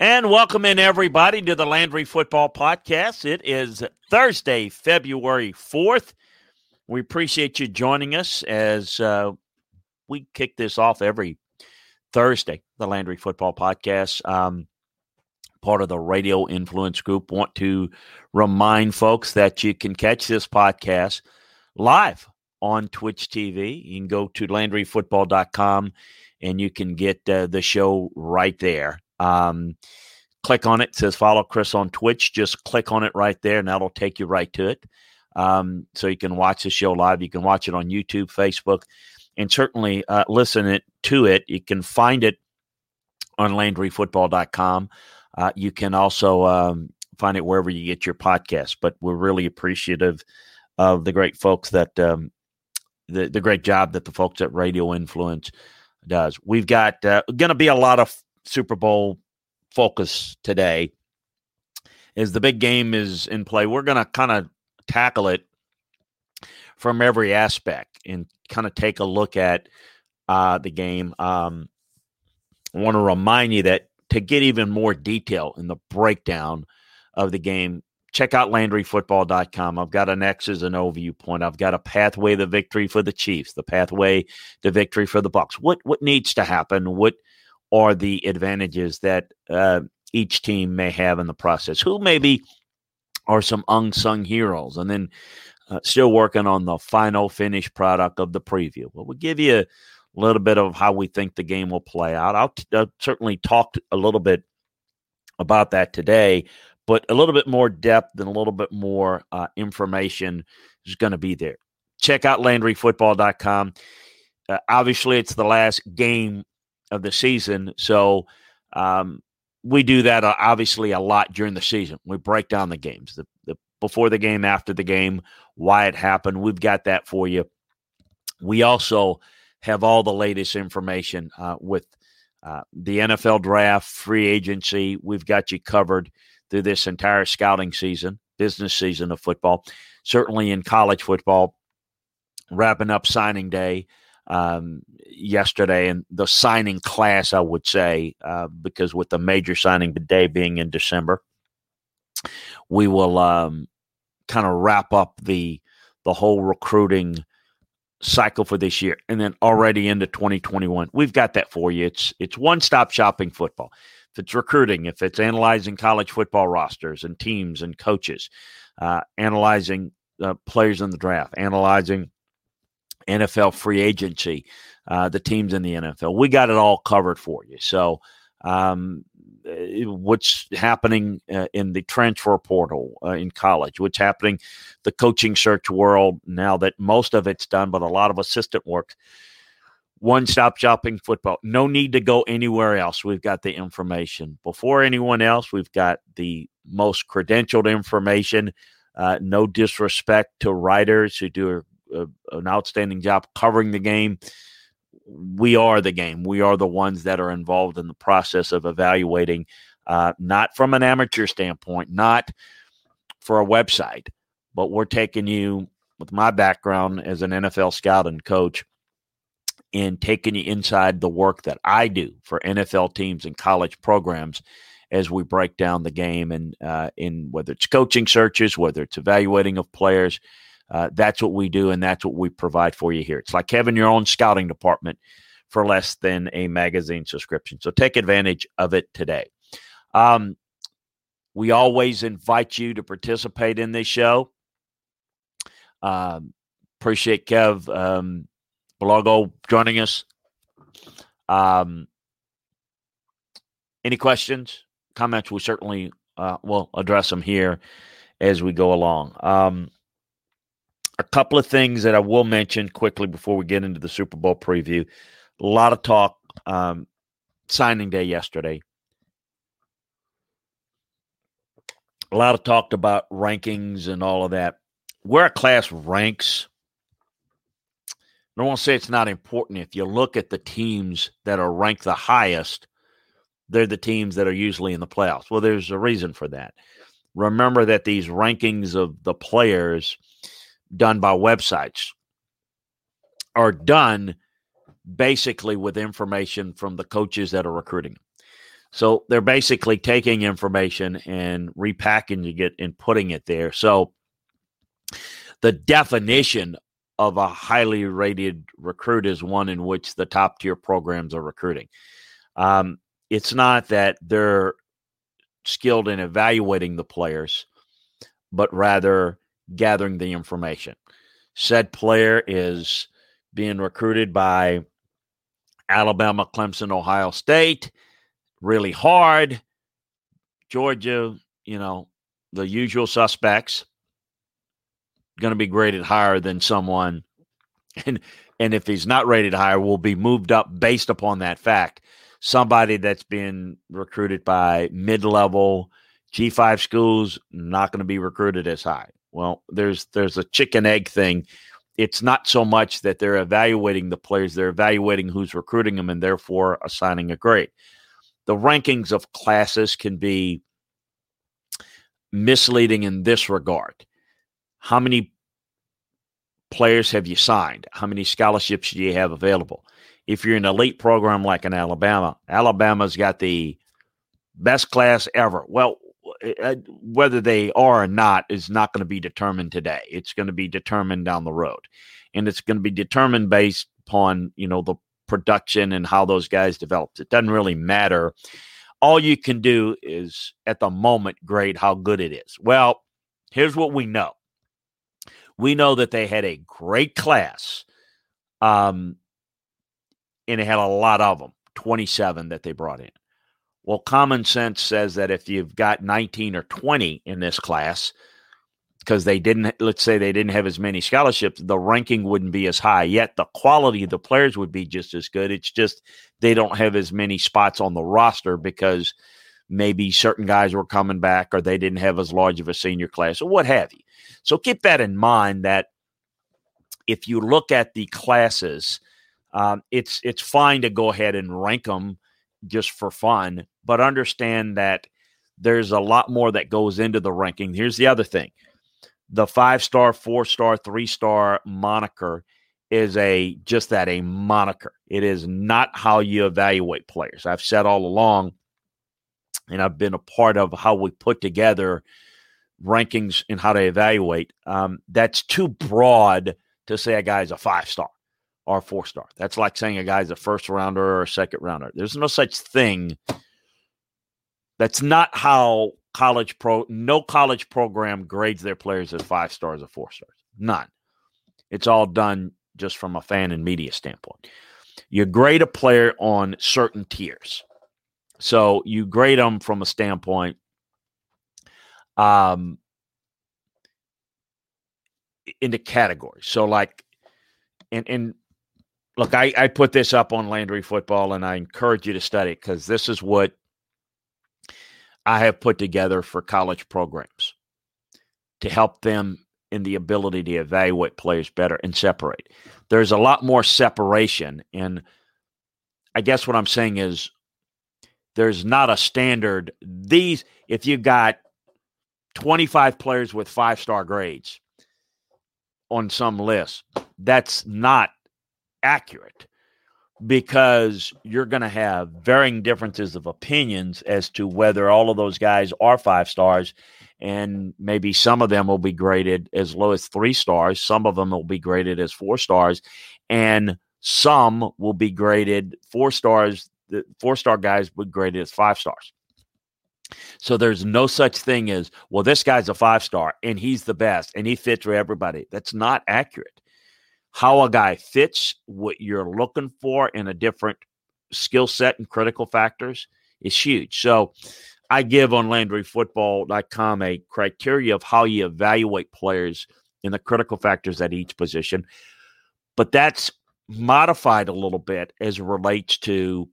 And welcome in everybody to the Landry Football Podcast. It is Thursday, February 4th. We appreciate you joining us as uh, we kick this off every Thursday, the Landry Football Podcast. Um, part of the Radio Influence Group. Want to remind folks that you can catch this podcast live on Twitch TV. You can go to LandryFootball.com and you can get uh, the show right there. Um, click on it. it. says follow Chris on Twitch. Just click on it right there, and that'll take you right to it. Um, so you can watch the show live. You can watch it on YouTube, Facebook, and certainly uh, listen it to it. You can find it on LandryFootball.com. Uh, you can also um, find it wherever you get your podcast. But we're really appreciative of the great folks that um, the the great job that the folks at Radio Influence does. We've got uh, going to be a lot of Super Bowl focus today. is the big game is in play, we're going to kind of tackle it from every aspect and kind of take a look at uh, the game. Um, I want to remind you that to get even more detail in the breakdown of the game, check out LandryFootball.com. I've got an X's and O viewpoint. I've got a pathway to victory for the Chiefs, the pathway to victory for the Bucs. What what needs to happen? What are the advantages that uh, each team may have in the process? Who maybe are some unsung heroes? And then uh, still working on the final finished product of the preview. Well, we'll give you a little bit of how we think the game will play out. I'll, t- I'll certainly talk a little bit about that today, but a little bit more depth and a little bit more uh, information is going to be there. Check out LandryFootball.com. Uh, obviously, it's the last game of the season, so um, we do that uh, obviously a lot during the season. We break down the games, the, the before the game, after the game, why it happened. We've got that for you. We also have all the latest information uh, with uh, the NFL draft, free agency. We've got you covered through this entire scouting season, business season of football. Certainly in college football, wrapping up signing day um, yesterday and the signing class, I would say, uh, because with the major signing day being in December, we will um, kind of wrap up the the whole recruiting cycle for this year and then already into 2021 we've got that for you. It's it's one stop shopping football. If it's recruiting if it's analyzing college football rosters and teams and coaches uh, analyzing uh, players in the draft analyzing nfl free agency uh, the teams in the nfl we got it all covered for you so um, uh, what's happening uh, in the transfer portal uh, in college, what's happening the coaching search world now that most of it's done, but a lot of assistant work. One stop shopping football. No need to go anywhere else. We've got the information. Before anyone else, we've got the most credentialed information. Uh, no disrespect to writers who do a, an outstanding job covering the game we are the game. We are the ones that are involved in the process of evaluating, uh, not from an amateur standpoint, not for a website, but we're taking you with my background as an NFL scout and coach and taking you inside the work that I do for NFL teams and college programs as we break down the game and uh, in whether it's coaching searches, whether it's evaluating of players, Uh, that's what we do, and that's what we provide for you here. It's like having your own scouting department for less than a magazine subscription. So take advantage of it today. Um, we always invite you to participate in this show. Um, appreciate Kev um, Blogo joining us. Um, any questions, comments? We certainly uh, will address them here as we go along. Um, a couple of things that I will mention quickly before we get into the Super Bowl preview. A lot of talk um, signing day yesterday. A lot of talk about rankings and all of that. Where a class ranks, I don't want to say it's not important. If you look at the teams that are ranked the highest, they're the teams that are usually in the playoffs. Well, there's a reason for that. Remember that these rankings of the players done by websites are done basically with information from the coaches that are recruiting. So they're basically taking information and repackaging it and putting it there. So the definition of a highly rated recruit is one in which the top tier programs are recruiting. Um, it's not that they're skilled in evaluating the players, but rather gathering the information. Said player is being recruited by Alabama, Clemson, Ohio State, really hard. Georgia, you know, the usual suspects going to be graded higher than someone and and if he's not rated higher will be moved up based upon that fact somebody that's been recruited by mid-level G5 schools not going to be recruited as high well there's there's a chicken egg thing it's not so much that they're evaluating the players they're evaluating who's recruiting them and therefore assigning a grade the rankings of classes can be misleading in this regard how many players have you signed? How many scholarships do you have available? If you're an elite program like in Alabama, Alabama's got the best class ever. Well, whether they are or not is not going to be determined today. It's going to be determined down the road. And it's going to be determined based upon, you know, the production and how those guys developed. It doesn't really matter. All you can do is at the moment grade how good it is. Well, here's what we know we know that they had a great class. Um, and they had a lot of them, 27 that they brought in. Well, common sense says that if you've got 19 or 20 in this class, because they didn't, let's say they didn't have as many scholarships, the ranking wouldn't be as high. Yet the quality of the players would be just as good. It's just they don't have as many spots on the roster because maybe certain guys were coming back or they didn't have as large of a senior class or what have you. So keep that in mind that if you look at the classes, um, it's it's fine to go ahead and rank them just for fun, but understand that there's a lot more that goes into the ranking. Here's the other thing: the five star, four star, three star moniker is a just that a moniker. It is not how you evaluate players. I've said all along, and I've been a part of how we put together rankings and how to evaluate, um, that's too broad to say a guy's a five star or a four star. That's like saying a guy's a first rounder or a second rounder. There's no such thing. That's not how college pro no college program grades their players as five stars or four stars. None. It's all done just from a fan and media standpoint. You grade a player on certain tiers. So you grade them from a standpoint um, into categories. So, like, and and look, I I put this up on Landry Football, and I encourage you to study it because this is what I have put together for college programs to help them in the ability to evaluate players better and separate. There's a lot more separation, and I guess what I'm saying is there's not a standard. These, if you got 25 players with five star grades on some list. That's not accurate because you're going to have varying differences of opinions as to whether all of those guys are five stars and maybe some of them will be graded as low as three stars. Some of them will be graded as four stars, and some will be graded four stars. The four star guys would grade it as five stars. So there's no such thing as, well, this guy's a five star and he's the best and he fits for everybody. That's not accurate. How a guy fits what you're looking for in a different skill set and critical factors is huge. So I give on LandryFootball.com a criteria of how you evaluate players in the critical factors at each position. But that's modified a little bit as it relates to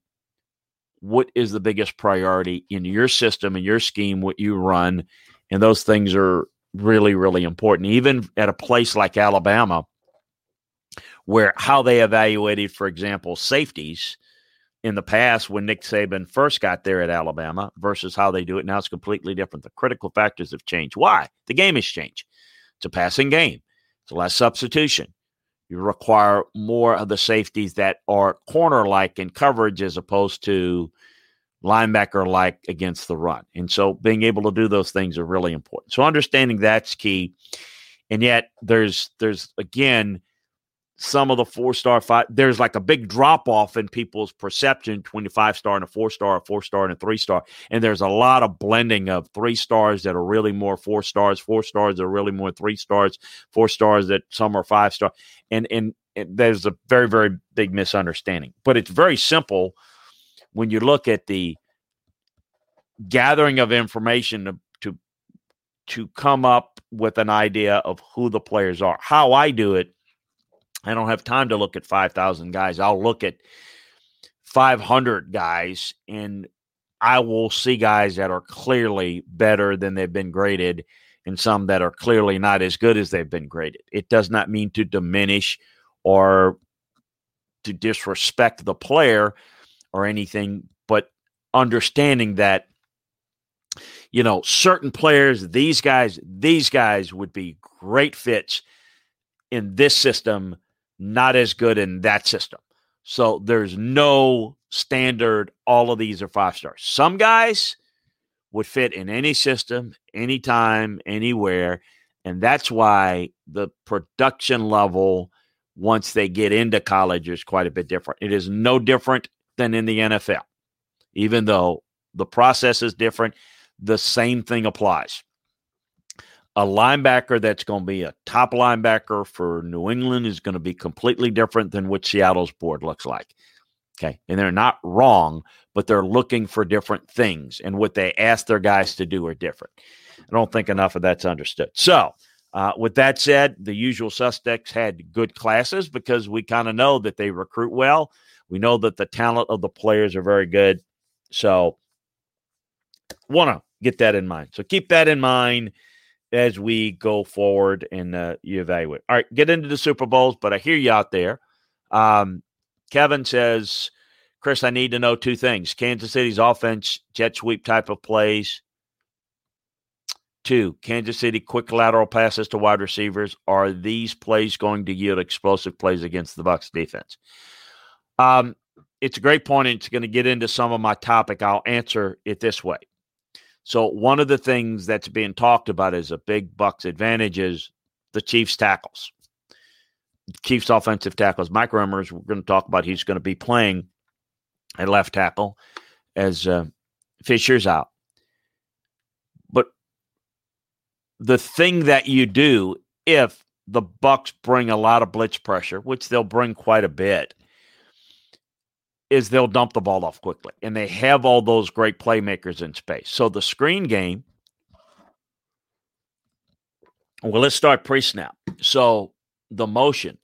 what is the biggest priority in your system and your scheme, what you run. And those things are really, really important. Even at a place like Alabama, where how they evaluated, for example, safeties in the past when Nick Saban first got there at Alabama versus how they do it now, it's completely different. The critical factors have changed. Why? The game has changed. It's a passing game, it's less substitution. You require more of the safeties that are corner like in coverage as opposed to linebacker like against the run. And so being able to do those things are really important. So understanding that's key. And yet there's there's again some of the four star five there's like a big drop off in people's perception between a five star and a four star, a four star and a three star. And there's a lot of blending of three stars that are really more four stars, four stars that are really more three stars, four stars that some are five star. And and, and there's a very, very big misunderstanding. But it's very simple when you look at the gathering of information to to, to come up with an idea of who the players are. How I do it I don't have time to look at 5,000 guys. I'll look at 500 guys and I will see guys that are clearly better than they've been graded and some that are clearly not as good as they've been graded. It does not mean to diminish or to disrespect the player or anything, but understanding that you know certain players these guys these guys would be great fits in this system not as good in that system. So there's no standard, all of these are five stars. Some guys would fit in any system, anytime, anywhere. And that's why the production level, once they get into college, is quite a bit different. It is no different than in the NFL, even though the process is different. The same thing applies a linebacker that's going to be a top linebacker for New England is going to be completely different than what Seattle's board looks like. Okay. And they're not wrong, but they're looking for different things. And what they ask their guys to do are different. I don't think enough of that's understood. So, uh, with that said, the usual suspects had good classes because we kind of know that they recruit well. We know that the talent of the players are very good. So, want to get that in mind. So, keep that in mind as we go forward and uh, you evaluate. All right, get into the Super Bowls, but I hear you out there. Um, Kevin says, Chris, I need to know two things Kansas City's offense, jet sweep type of plays. Two, Kansas City quick lateral passes to wide receivers. Are these plays going to yield explosive plays against the Bucs defense? Um, it's a great point. And it's going to get into some of my topic. I'll answer it this way. So one of the things that's being talked about as a big Bucs advantage is the Chiefs tackles. Chiefs offensive tackles. Mike Remmers, we're going to talk about. He's going to be playing at left tackle as uh, Fisher's out. But the thing that you do if the Bucs bring a lot of blitz pressure, which they'll bring quite a bit, is they'll dump the ball off quickly. And they have all those great playmakers in space. So the screen game, well, let's start pre snap. So the motion,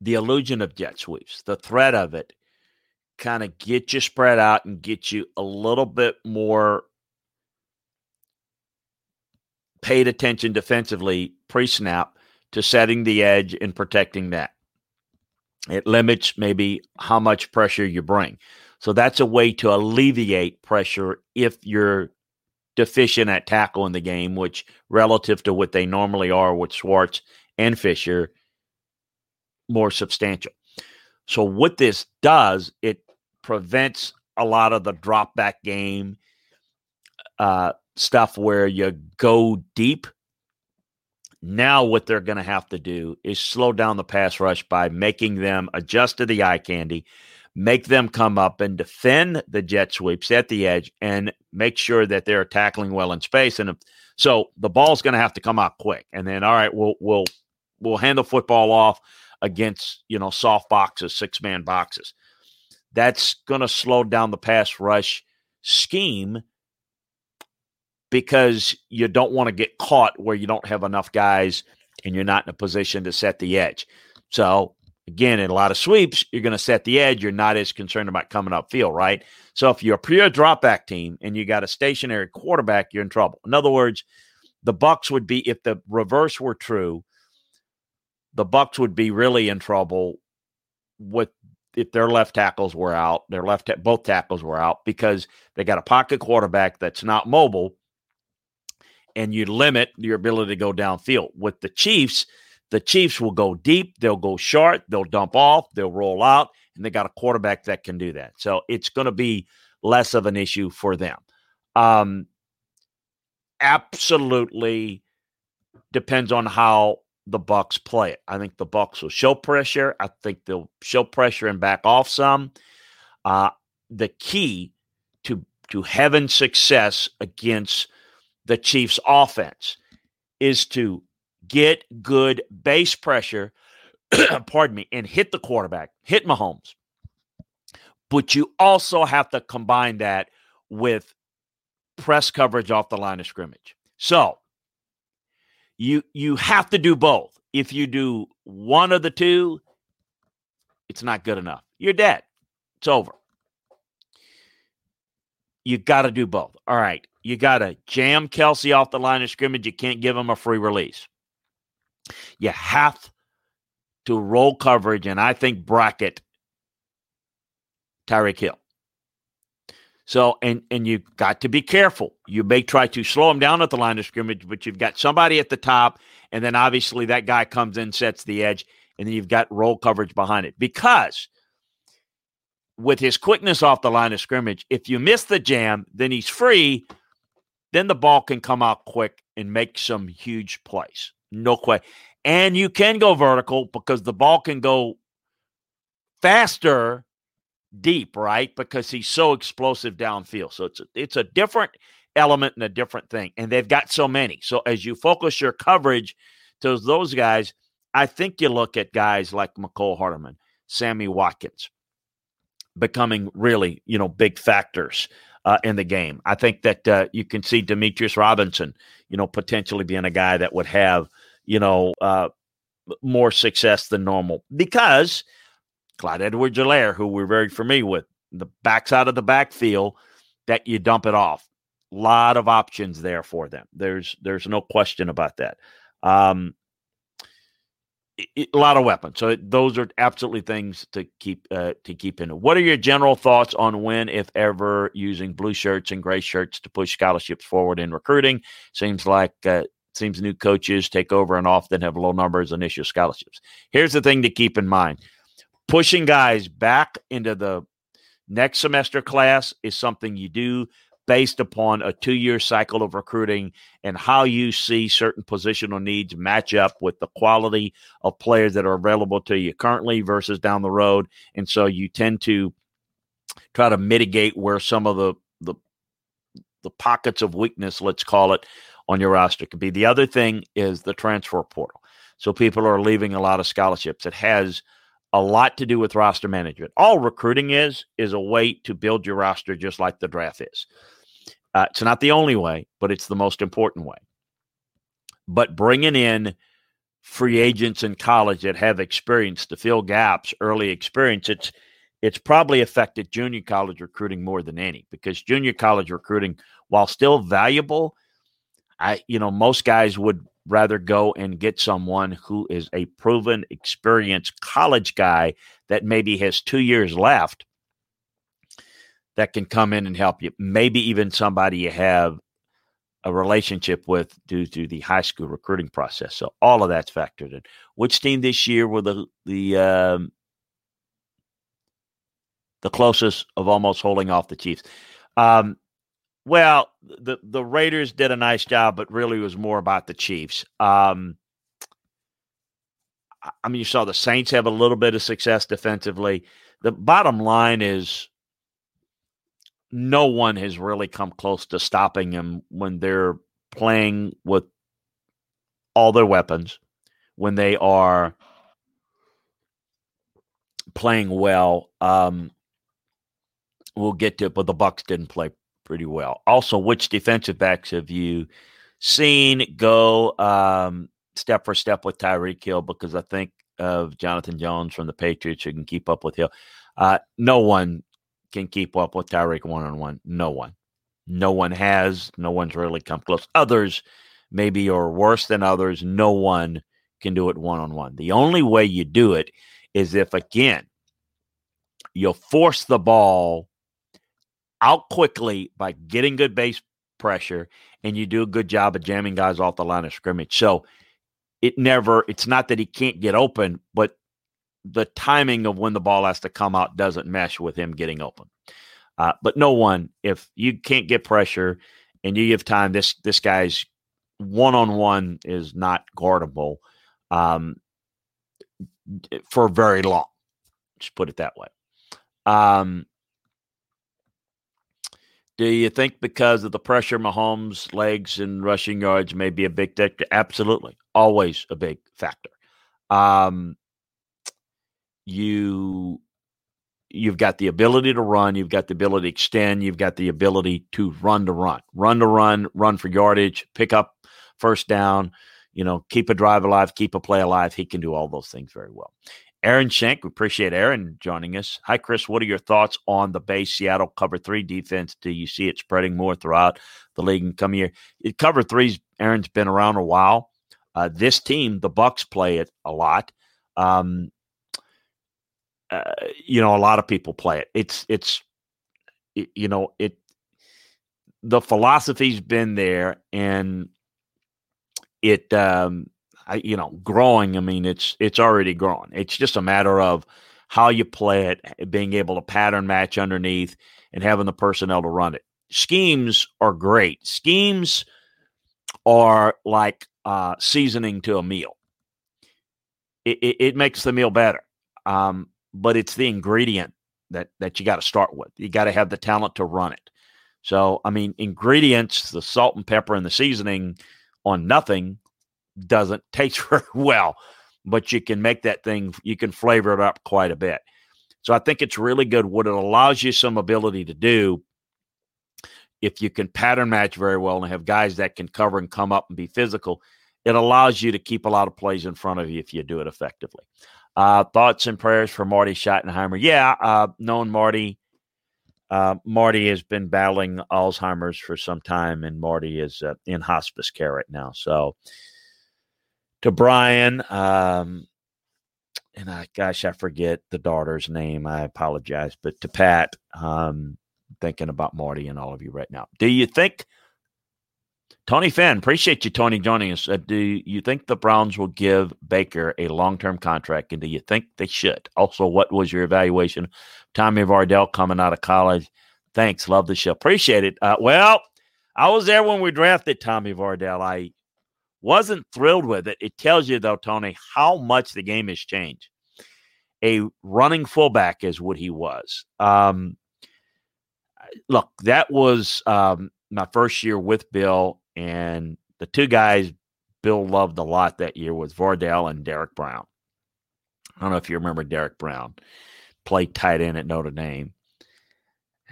the illusion of jet sweeps, the threat of it kind of get you spread out and get you a little bit more paid attention defensively pre snap to setting the edge and protecting that. It limits maybe how much pressure you bring. So that's a way to alleviate pressure if you're deficient at tackle in the game, which relative to what they normally are with Schwartz and Fisher, more substantial. So what this does, it prevents a lot of the drop back game. Uh, stuff where you go deep. Now, what they're going to have to do is slow down the pass rush by making them adjust to the eye candy, make them come up and defend the jet sweeps at the edge, and make sure that they're tackling well in space. And if, so the ball's going to have to come out quick. And then, all right, we'll we'll we'll hand the football off against you know soft boxes, six man boxes. That's going to slow down the pass rush scheme because you don't want to get caught where you don't have enough guys and you're not in a position to set the edge. So again, in a lot of sweeps, you're going to set the edge. You're not as concerned about coming up field, right? So if you're a pure drop back team and you got a stationary quarterback, you're in trouble. In other words, the Bucs would be if the reverse were true, the Bucs would be really in trouble with if their left tackles were out, their left both tackles were out because they got a pocket quarterback that's not mobile, and you limit your ability to go downfield. With the Chiefs, the Chiefs will go deep, they'll go short, they'll dump off, they'll roll out, and they got a quarterback that can do that. So it's going to be less of an issue for them. Um, absolutely depends on how the Bucs play it. I think the Bucs will show pressure. I think they'll show pressure and back off some. Uh, the key to to having success against the Chiefs' offense is to get good base pressure, pardon me, and hit the quarterback, hit Mahomes. But you also have to combine that with press coverage off the line of scrimmage. So you you have to do both. If you do one of the two, it's not good enough. You're dead. It's over. You got to do both. All right. You got to jam Kelce off the line of scrimmage. You can't give him a free release. You have to roll coverage, and I think bracket Tyreek Hill. So, and and you got to be careful. You may try to slow him down at the line of scrimmage, but you've got somebody at the top, and then obviously that guy comes in, sets the edge, and then you've got roll coverage behind it. Because with his quickness off the line of scrimmage, if you miss the jam, then he's free. Then the ball can come out quick and make some huge plays. No question. And you can go vertical because the ball can go faster deep, right? Because he's so explosive downfield. So it's a, it's a different element and a different thing. And they've got so many. So as you focus your coverage to those guys, I think you look at guys like Mecole Hardman, Sammy Watkins, becoming really, you know, big factors uh, in the game. I think that uh, you can see Demarcus Robinson, you know, potentially being a guy that would have, you know, uh, more success than normal because – Clyde Edwards Helaire, who we're very familiar with, the backside of the backfield that you dump it off. A lot of options there for them. There's there's no question about that. Um, a lot of weapons. So those are absolutely things to keep uh, to keep in. What are your general thoughts on when, if ever, using blue shirts and gray shirts to push scholarships forward in recruiting? Seems like uh, seems new coaches take over and often have low numbers issue scholarships. Here's the thing to keep in mind: pushing guys back into the next semester class is something you do based upon a two year cycle of recruiting and how you see certain positional needs match up with the quality of players that are available to you currently versus down the road. And so you tend to try to mitigate where some of the the the pockets of weakness, let's call it, on your roster could be. The other thing is the transfer portal. So people are leaving a lot of scholarships. It has a lot to do with roster management. All recruiting is is a way to build your roster just like the draft is. Uh, it's not the only way, but it's the most important way. But bringing in free agents in college that have experience to fill gaps, early experience, it's it's probably affected junior college recruiting more than any because junior college recruiting, while still valuable, I you know most guys would rather go and get someone who is a proven, experienced college guy that maybe has two years left that can come in and help you. Maybe even somebody you have a relationship with due to the high school recruiting process. So all of that's factored in. Which team this year were the the um, the closest of almost holding off the Chiefs? Um, Well, the the Raiders did a nice job, but really it was more about the Chiefs. Um, I mean, you saw the Saints have a little bit of success defensively. The bottom line is no one has really come close to stopping him when they're playing with all their weapons, when they are playing well. Um, we'll get to it, but the Bucs didn't play pretty well. Also, which defensive backs have you seen go um, step for step with Tyreek Hill? Because I think of Jonathan Jones from the Patriots who can keep up with Hill. Uh, no one can keep up with Tyreek one on one. No one. No one has. No one's really come close. Others maybe are worse than others. No one can do it one on one. The only way you do it is if, again, you force the ball out quickly by getting good base pressure and you do a good job of jamming guys off the line of scrimmage. So it never, it's not that he can't get open, but the timing of when the ball has to come out doesn't mesh with him getting open. Uh, but no one, if you can't get pressure and you give time, this this guy's one on one is not guardable um, for very long. Just put it that way. Um, do you think because of the pressure, Mahomes' legs and rushing yards may be a big factor? Absolutely, always a big factor. Um, you you've got the ability to run, you've got the ability to extend, you've got the ability to run to run, run to run, run for yardage, pick up first down, you know, keep a drive alive, keep a play alive. He can do all those things very well. Aaron Shank, we appreciate Aaron joining us. Hi, Chris. What are your thoughts on the base Seattle cover three defense? Do you see it spreading more throughout the league and come here? It, cover threes, Aaron's been around a while. Uh, this team, the Bucs play it a lot. Um, you know, a lot of people play it. It's it's it, you know it. The philosophy's been there, and it um, I, you know growing. I mean, it's it's already grown. It's just a matter of how you play it, being able to pattern match underneath, and having the personnel to run it. Schemes are great. Schemes are like uh, seasoning to a meal. It, it, it makes the meal better. Um, but it's the ingredient that that you got to start with. You got to have the talent to run it. So, I mean, ingredients, the salt and pepper and the seasoning on nothing doesn't taste very well, but you can make that thing, you can flavor it up quite a bit. So, I think it's really good. What it allows you some ability to do, if you can pattern match very well and have guys that can cover and come up and be physical, it allows you to keep a lot of plays in front of you if you do it effectively. Uh, thoughts and prayers for Marty Schottenheimer. Yeah, uh, known Marty. Uh, Marty has been battling Alzheimer's for some time, and Marty is uh, in hospice care right now. So, to Brian, um, and I, gosh, I forget the daughter's name. I apologize, but to Pat, um, thinking about Marty and all of you right now. Do you think Tony Finn, appreciate you, Tony, joining us. Uh, do you think the Browns will give Baker a long term contract, and do you think they should? Also, what was your evaluation? Tommy Vardell coming out of college. Thanks, love the show. Appreciate it. Uh, well, I was there when we drafted Tommy Vardell. I wasn't thrilled with it. It tells you, though, Tony, how much the game has changed. A running fullback is what he was. Um, look, that was um, my first year with Bill and the two guys Bill loved a lot that year was Vardell and Derek Brown. I don't know if you remember Derek Brown, played tight end at Notre Dame.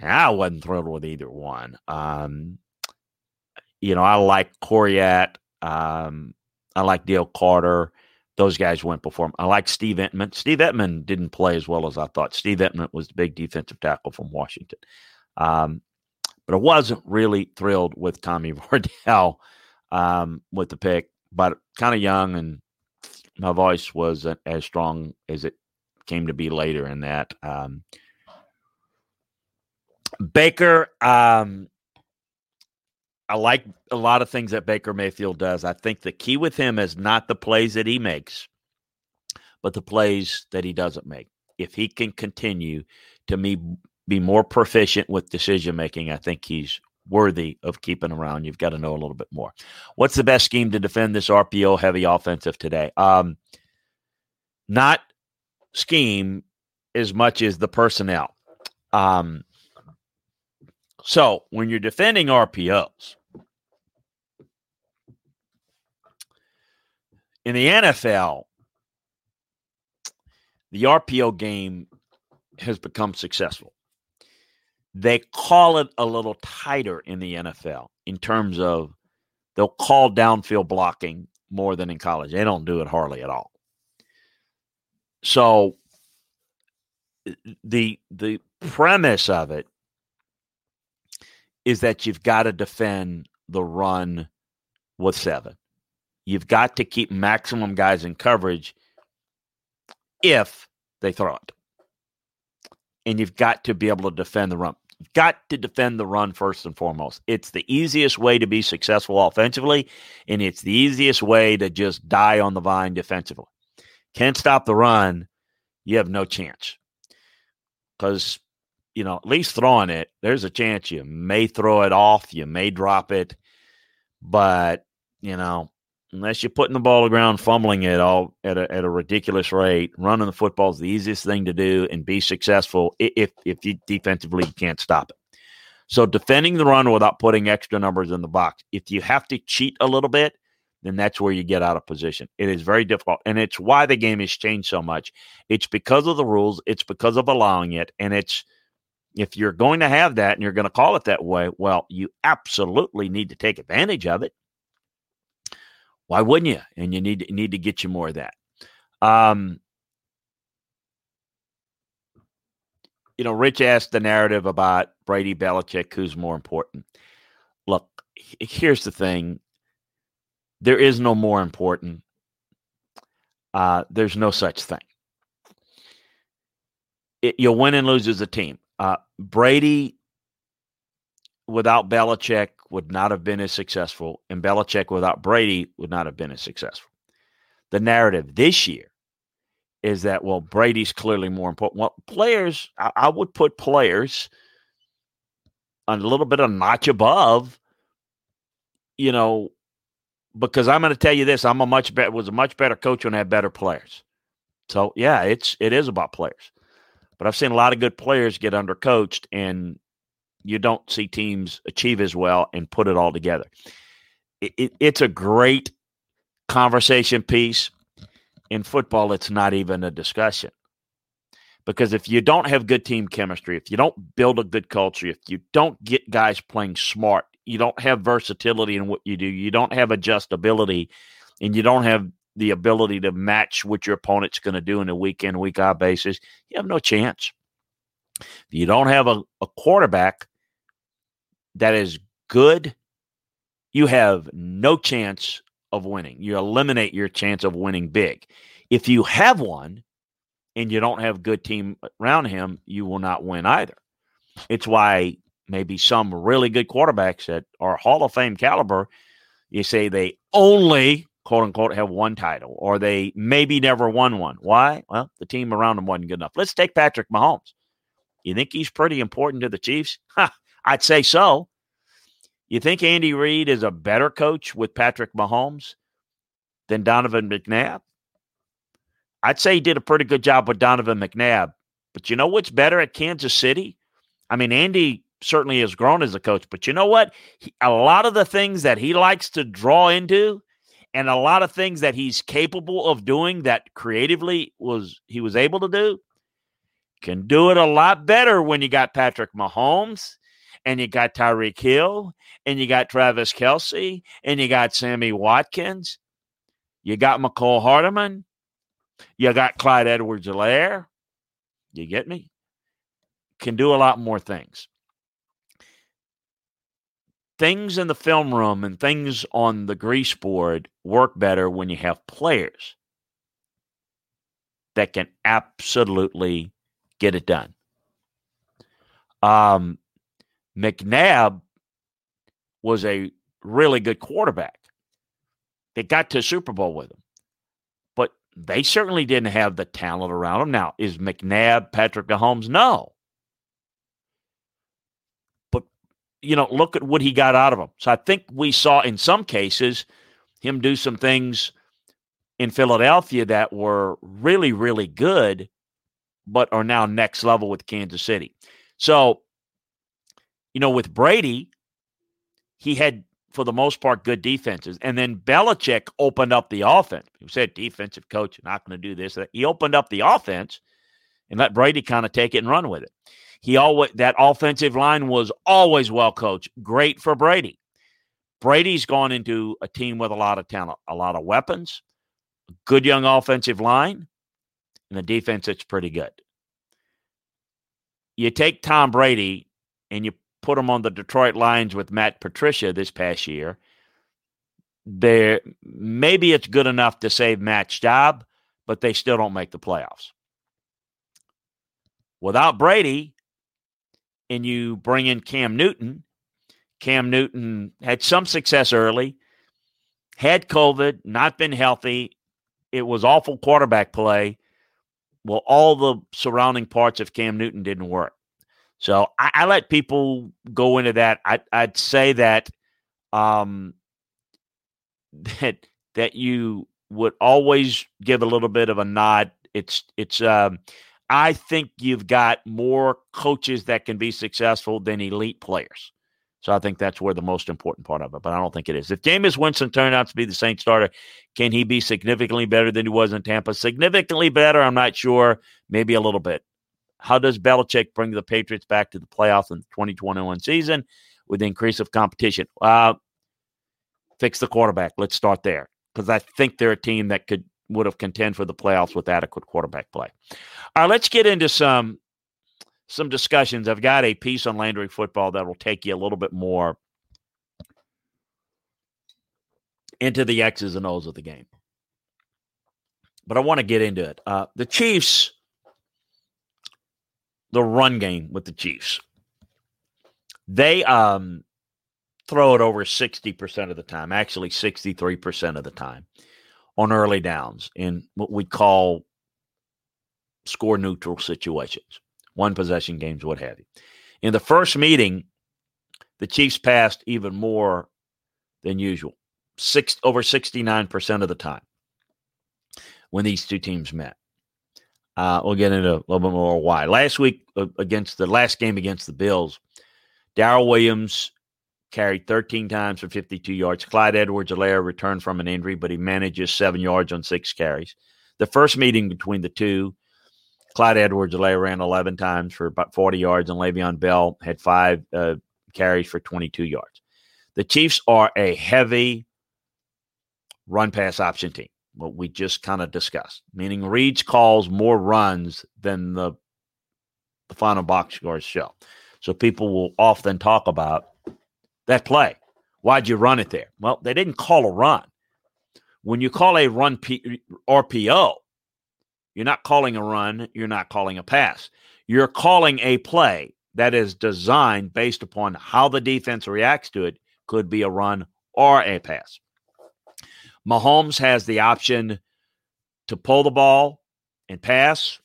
I wasn't thrilled with either one. Um, you know, I like Coryatt. Um, I like Dale Carter. Those guys went before him. I like Steve Emtman. Steve Emtman didn't play as well as I thought. Steve Emtman was the big defensive tackle from Washington. Um, but I wasn't really thrilled with Tommy Vardell um, with the pick, but kind of young, and my voice wasn't as strong as it came to be later in that. Um, Baker, um, I like a lot of things that Baker Mayfield does. I think the key with him is not the plays that he makes, but the plays that he doesn't make. If he can continue to me be more proficient with decision making, I think he's worthy of keeping around. You've got to know a little bit more. What's the best scheme to defend this RPO heavy offensive today? Um, not scheme as much as the personnel. Um, so when you're defending RPOs in the NFL, the RPO game has become successful. They call it a little tighter in the NFL in terms of they'll call downfield blocking more than in college. They don't do it hardly at all. So the the premise of it is that you've got to defend the run with seven. You've got to keep maximum guys in coverage if they throw it. And you've got to be able to defend the run. Got to defend the run first and foremost. It's the easiest way to be successful offensively, and it's the easiest way to just die on the vine defensively. Can't stop the run, you have no chance. Because, you know, at least throwing it, there's a chance you may throw it off, you may drop it, but, you know, unless you're putting the ball on ground, fumbling it all at a, at a ridiculous rate. Running the football is the easiest thing to do and be successful if if you defensively you can't stop it. So defending the run without putting extra numbers in the box. If you have to cheat a little bit, then that's where you get out of position. It is very difficult, and it's why the game has changed so much. It's because of the rules. It's because of allowing it, and it's if you're going to have that and you're going to call it that way, well, you absolutely need to take advantage of it. Why wouldn't you? And you need need to get you more of that. Um, you know, Rich asked the narrative about Brady Belichick, who's more important. Look, here's the thing: there is no more important. Uh, there's no such thing. It, you'll win and lose as a team. Uh, Brady without Belichick would not have been as successful, and Belichick without Brady would not have been as successful. The narrative this year is that, well, Brady's clearly more important. Well, players, I, I would put players a little bit of notch above, you know, because I'm going to tell you this: I'm a much better was a much better coach when I had better players. So yeah, it's it is about players, but I've seen a lot of good players get undercoached, and you don't see teams achieve as well and put it all together. It, it, it's a great conversation piece. In football, it's not even a discussion. Because if you don't have good team chemistry, if you don't build a good culture, if you don't get guys playing smart, you don't have versatility in what you do, you don't have adjustability, and you don't have the ability to match what your opponent's going to do in a week in, week out basis, you have no chance. If you don't have a, a quarterback that is good, you have no chance of winning. You eliminate your chance of winning big. If you have one and you don't have good team around him, you will not win either. It's why maybe some really good quarterbacks that are Hall of Fame caliber, you say they only quote unquote have one title or they maybe never won one. Why? Well, the team around them wasn't good enough. Let's take Patrick Mahomes. You think he's pretty important to the Chiefs? Ha, I'd say so. You think Andy Reid is a better coach with Patrick Mahomes than Donovan McNabb? I'd say he did a pretty good job with Donovan McNabb. But you know what's better at Kansas City? I mean, Andy certainly has grown as a coach, but you know what? He, a lot of the things that he likes to draw into and a lot of things that he's capable of doing that creatively was he was able to do can do it a lot better when you got Patrick Mahomes and you got Tyreek Hill, and you got Travis Kelce, and you got Sammy Watkins, you got Mecole Hardman, you got Clyde Edwards Helaire. You get me? Can do a lot more things. Things in the film room and things on the grease board work better when you have players that can absolutely get it done. Um, McNabb was a really good quarterback. They got to Super Bowl with him. But they certainly didn't have the talent around him. Now, is McNabb Patrick Mahomes? No. But you know, look at what he got out of him. So I think we saw in some cases him do some things in Philadelphia that were really, really good, but are now next level with Kansas City. So, you know, with Brady, he had, for the most part, good defenses. And then Belichick opened up the offense. He said, defensive coach, not going to do this. He opened up the offense and let Brady kind of take it and run with it. He always that offensive line was always well coached. Great for Brady. Brady's gone into a team with a lot of talent, a lot of weapons, good young offensive line, and a defense that's pretty good. You take Tom Brady and you put him on the Detroit Lions with Matt Patricia this past year. There, maybe it's good enough to save Matt's job, but they still don't make the playoffs. Without Brady, and you bring in Cam Newton, Cam Newton had some success early, had COVID, not been healthy. It was awful quarterback play. Well, all the surrounding parts of Cam Newton didn't work. So I, I let people go into that. I, would say that um, that that you would always give a little bit of a nod. It's it's um, I think you've got more coaches that can be successful than elite players. So I think that's where the most important part of it. But I don't think it is. If Jameis Winston turned out to be the Saint starter, can he be significantly better than he was in Tampa? Significantly better, I'm not sure. Maybe a little bit. How does Belichick bring the Patriots back to the playoffs in the 2021 season with the increase of competition? Uh, fix the quarterback. Let's start there because I think they're a team that could would have contend for the playoffs with adequate quarterback play. All right, let's get into some some discussions. I've got a piece on Landry football that will take you a little bit more into the X's and O's of the game. But I want to get into it. Uh, the Chiefs, the run game with the Chiefs, they um, throw it over 60% of the time, actually 63% of the time on early downs in what we call score neutral situations, one possession games, what have you. In the first meeting, the Chiefs passed even more than usual, six over 69% of the time when these two teams met. Uh, we'll get into a little bit more why. Last week uh, against the last game against the Bills, Darrel Williams carried 13 times for 52 yards. Clyde Edwards-Helaire returned from an injury, but he manages seven yards on six carries. The first meeting between the two, Clyde Edwards-Helaire ran 11 times for about 40 yards, and Le'Veon Bell had five uh, carries for 22 yards. The Chiefs are a heavy run pass option team, what we just kind of discussed, meaning Reid's calls more runs than the, the final box scores show. So people will often talk about that play. Why'd you run it there? Well, they didn't call a run. When you call a run P- RPO, you're not calling a run, you're not calling a pass. You're calling a play that is designed based upon how the defense reacts to it, could be a run or a pass. Mahomes has the option to pull the ball and pass.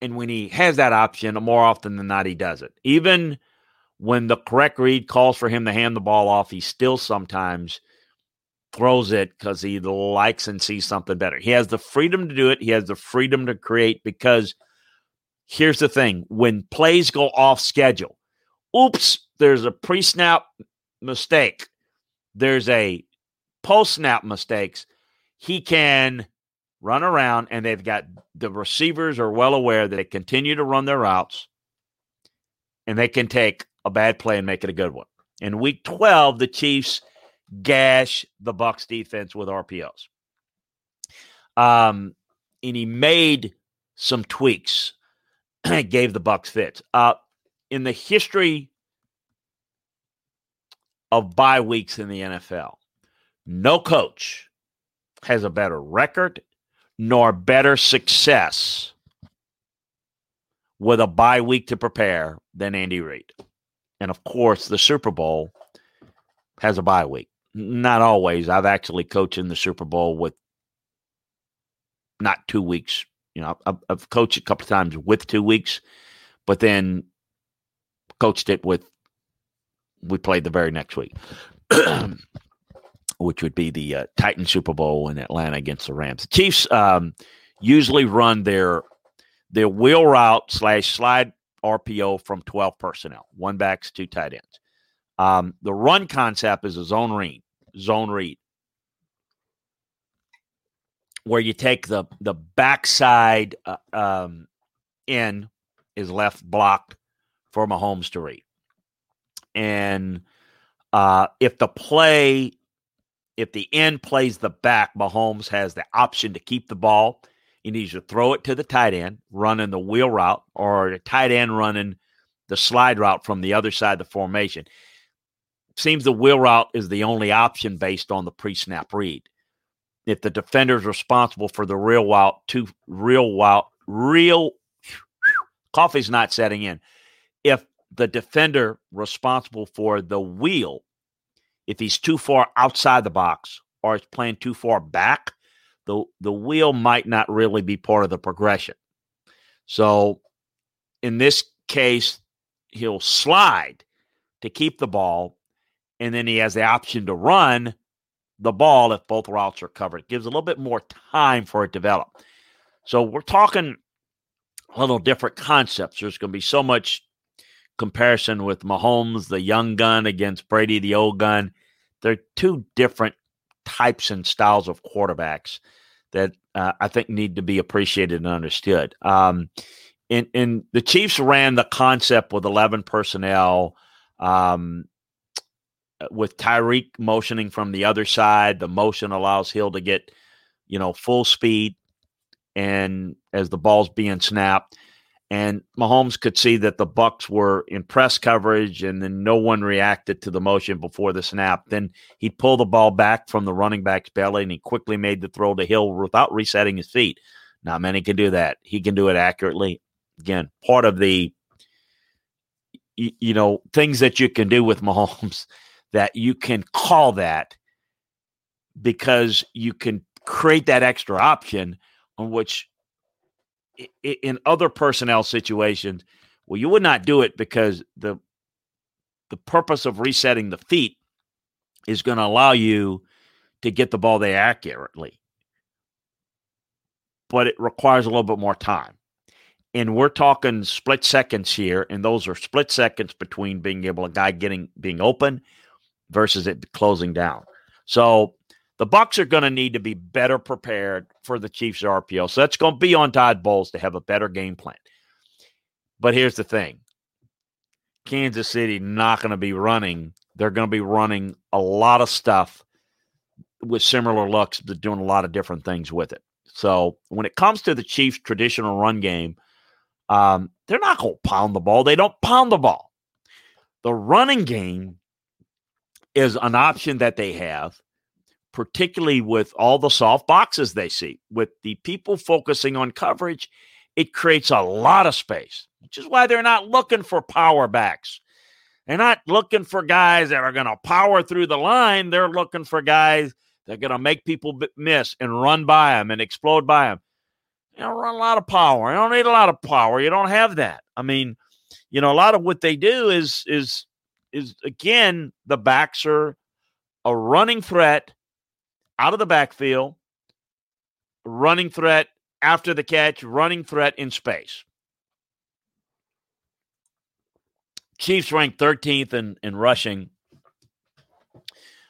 And when he has that option, more often than not, he does it. Even when the correct read calls for him to hand the ball off, he still sometimes throws it because he likes and sees something better. He has the freedom to do it. He has the freedom to create because here's the thing when plays go off schedule, oops, there's a pre snap mistake, there's a post snap mistakes. He can run around and they've got the receivers are well aware that they continue to run their routes and they can take a bad play and make it a good one. In week 12, the Chiefs gash the Bucs defense with RPOs. Um, and he made some tweaks, gave the Bucs fits. Uh, in the history of bye weeks in the NFL, no coach has a better record nor better success with a bye week to prepare than Andy Reid. And of course, the Super Bowl has a bye week. Not always. I've actually coached in the Super Bowl with not two weeks. You know, I've, coached a couple of times with two weeks, but then coached it with we played the very next week, which would be the uh, Titan Super Bowl in Atlanta against the Rams. The Chiefs um, usually run their their wheel route slash slide RPO from 12 personnel, one backs, two tight ends. Um, the run concept is a zone read, zone read, where you take the the backside uh, um, in is left blocked for Mahomes to read, and uh, if the play, if the end plays the back, Mahomes has the option to keep the ball. He needs to throw it to the tight end, running the wheel route, or the tight end running the slide route from the other side of the formation. Seems the wheel route is the only option based on the pre-snap read. If the defender is responsible for the real route, to real route, real coffee's not setting in. If the defender responsible for the wheel, if he's too far outside the box or is playing too far back, the the wheel might not really be part of the progression. So in this case, he'll slide to keep the ball, and then he has the option to run the ball if both routes are covered. It gives a little bit more time for it to develop. So we're talking a little different concepts. There's going to be so much comparison with Mahomes, the young gun, against Brady, the old gun. They're two different types and styles of quarterbacks that uh, I think need to be appreciated and understood. Um, and, the Chiefs ran the concept with 11 personnel. Um, with Tyreek motioning from the other side, the motion allows Hill to get, you know, full speed and as the ball's being snapped. And Mahomes could see that the Bucs were in press coverage, and then no one reacted to the motion before the snap. Then he'd pull the ball back from the running back's belly, and he quickly made the throw to Hill without resetting his feet. Not many can do that. He can do it accurately. Again, part of the you know things that you can do with Mahomes that you can call that because you can create that extra option on which in other personnel situations well you would not do it because the the purpose of resetting the feet is going to allow you to get the ball there accurately but it requires a little bit more time and we're talking split seconds here and those are split seconds between being able a guy getting being open versus it closing down. So the Bucs are going to need to be better prepared for the Chiefs RPO. So that's going to be on Todd Bowles to have a better game plan. But here's the thing. Kansas City not going to be running. They're going to be running a lot of stuff with similar looks, but doing a lot of different things with it. So when it comes to the Chiefs' traditional run game, um, they're not going to pound the ball. They don't pound the ball. The running game is an option that they have, particularly with all the soft boxes they see. With the people focusing on coverage, it creates a lot of space, which is why they're not looking for power backs. They're not looking for guys that are going to power through the line. They're looking for guys that are going to make people miss and run by them and explode by them. You don't run a lot of power. You don't need a lot of power. You don't have that. I mean, you know, a lot of what they do is is is again the backs are a running threat out of the backfield, running threat after the catch, running threat in space. Chiefs ranked 13th in, in rushing,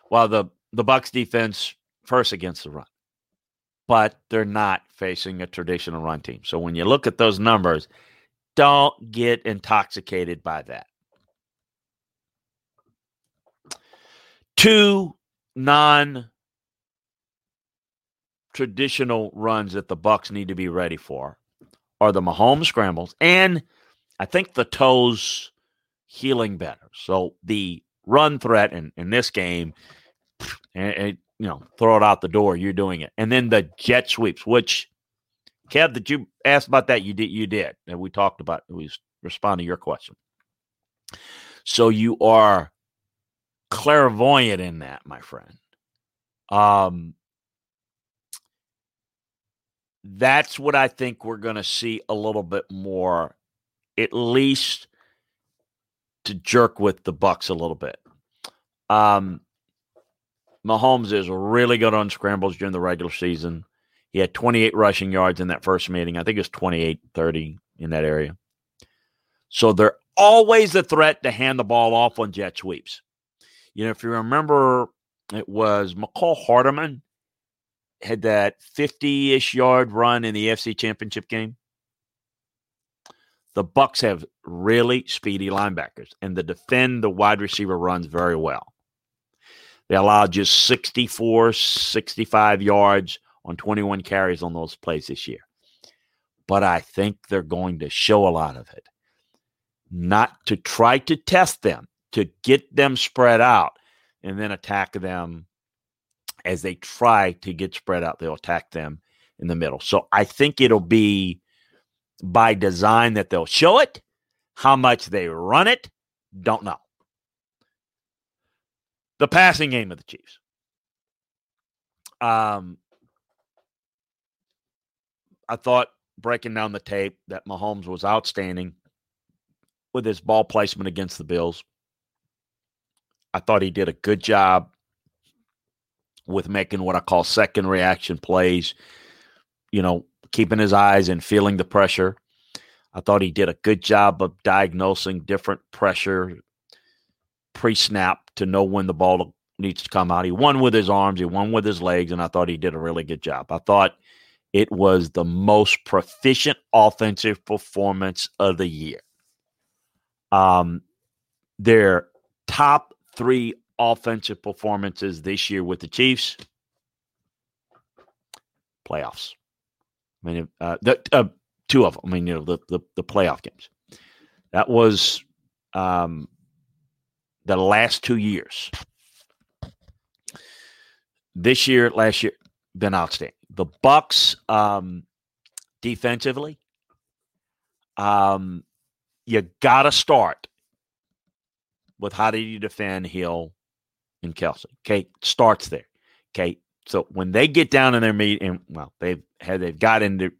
while the, the Bucs defense first against the run. But they're not facing a traditional run team. So when you look at those numbers, don't get intoxicated by that. two non traditional runs that the Bucs need to be ready for are the Mahomes scrambles and I think the toes healing better. So the run threat in, in this game, and, and, you know, throw it out the door. You're doing it, and then the jet sweeps. Which, Kev, did you ask about that? You did. You did, and we talked about. We respond to your question. So you are clairvoyant in that, my friend. Um, that's what I think we're going to see a little bit more, at least to jerk with the Bucs a little bit. Um, Mahomes is really good on scrambles during the regular season. He had 28 rushing yards in that first meeting. I think it was 28 30 in that area. So they're always a threat to hand the ball off on jet sweeps. You know, if you remember, it was Mecole Hardman had that 50 ish yard run in the FC Championship game. The Bucs have really speedy linebackers, and they defend the wide receiver runs very well. They allowed just 64, 65 yards on 21 carries on those plays this year. But I think they're going to show a lot of it. Not to try to test them, to get them spread out and then attack them as they try to get spread out. They'll attack them in the middle. So I think it'll be by design that they'll show it. How much they run it, don't know. The passing game of the Chiefs. Um, I thought breaking down the tape that Mahomes was outstanding with his ball placement against the Bills. I thought he did a good job with making what I call second reaction plays, you know, keeping his eyes and feeling the pressure. I thought he did a good job of diagnosing different pressure pre snap to know when the ball needs to come out. He won with his arms, he won with his legs, and I thought he did a really good job. I thought it was the most proficient offensive performance of the year. Um, their top three offensive performances this year with the Chiefs, playoffs. I mean, uh, the, uh, two of them. I mean, you know, the, the, the playoff games. That was um, the last two years. This year, last year, been outstanding. The Bucs um, defensively, um, you got to start with how do you defend Hill and Kelce. Okay, starts there. Okay, so when they get down in their meeting, well, they've had they've got into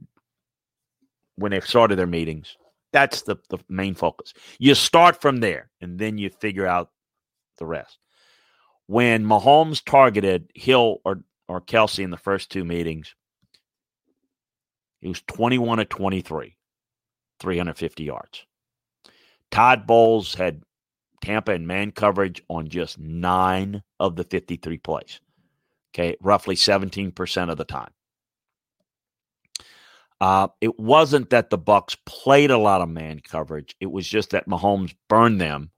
when they've started their meetings. That's the, the main focus. You start from there and then you figure out the rest. When Mahomes targeted Hill or, or Kelce in the first two meetings, he was 21 to 23, 350 yards. Todd Bowles had Tampa in man coverage on just nine of the 53 plays. Okay, roughly 17% of the time. Uh, it wasn't that the Bucs played a lot of man coverage. It was just that Mahomes burned them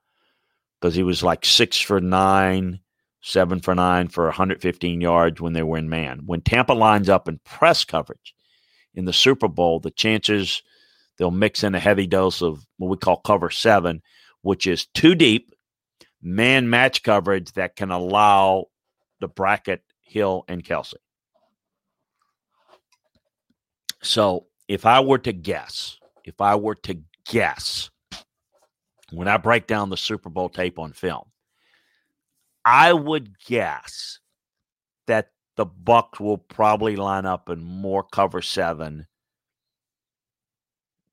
because he was like six for nine, seven for nine for 115 yards when they were in man. When Tampa lines up in press coverage in the Super Bowl, the chances they'll mix in a heavy dose of what we call cover seven, which is too deep man match coverage that can allow the bracket Hill and Kelce. So if I were to guess, if I were to guess, when I break down the Super Bowl tape on film, I would guess that the Bucs will probably line up in more cover seven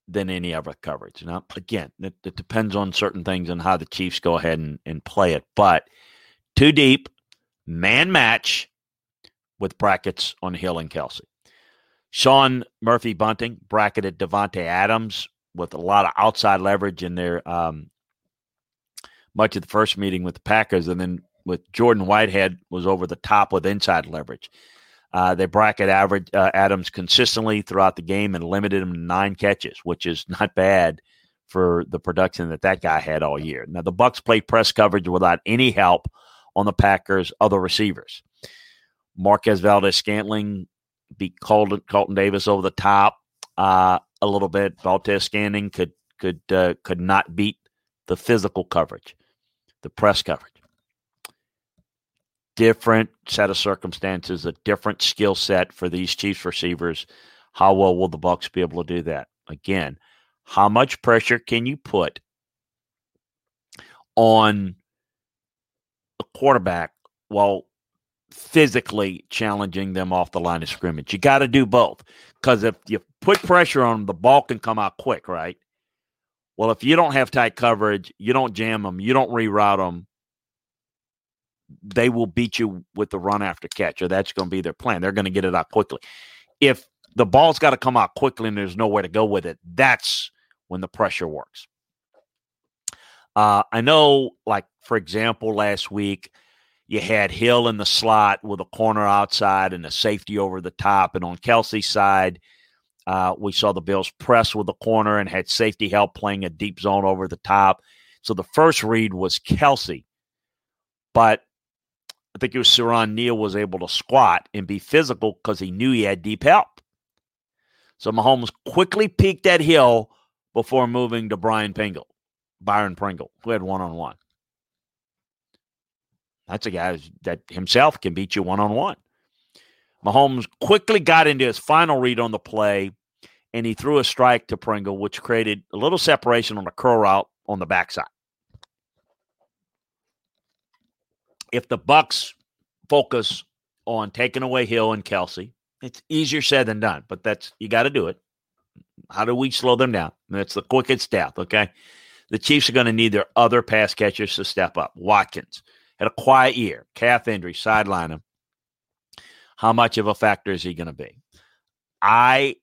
than any other coverage. Now, again, it, it, depends on certain things and how the Chiefs go ahead and, and play it. But too deep, man match with brackets on Hill and Kelce. Sean Murphy Bunting bracketed Davante Adams with a lot of outside leverage in there. Um, much of the first meeting with the Packers, and then with Jordan Whitehead was over the top with inside leverage. Uh, they bracket average uh, Adams consistently throughout the game and limited him to nine catches, which is not bad for the production that that guy had all year. Now the Bucs played press coverage without any help on the Packers' other receivers. Marquez Valdes-Scantling beat Carlton, Carlton Davis over the top uh, a little bit. Valdes-Scantling could could uh, could not beat the physical coverage, the press coverage different set of circumstances, a different skill set for these Chiefs receivers. How well will the Bucs be able to do that? Again, how much pressure can you put on the quarterback while physically challenging them off the line of scrimmage? You got to do both because if you put pressure on them, the ball can come out quick, right? Well, if you don't have tight coverage, you don't jam them, you don't reroute them, they will beat you with the run after catch, or that's going to be their plan. They're going to get it out quickly. If the ball's got to come out quickly and there's nowhere to go with it, that's when the pressure works. Uh, I know, like, for example, last week, you had Hill in the slot with a corner outside and a safety over the top. And on Kelce's side, uh, we saw the Bills press with the corner and had safety help playing a deep zone over the top. So the first read was Kelce. But I think it was Siran Neal was able to squat and be physical because he knew he had deep help. So Mahomes quickly peaked at Hill before moving to Brian Pringle, Byron Pringle, who had one on one. That's a guy that himself can beat you one on one. Mahomes quickly got into his final read on the play, and he threw a strike to Pringle, which created a little separation on a curl route on the backside. If the Bucs focus on taking away Hill and Kelce, it's easier said than done, but that's you got to do it. How do we slow them down? That's the quickest death. Okay, the Chiefs are going to need their other pass catchers to step up. Watkins had a quiet year, calf injury, sideline him. How much of a factor is he going to be? I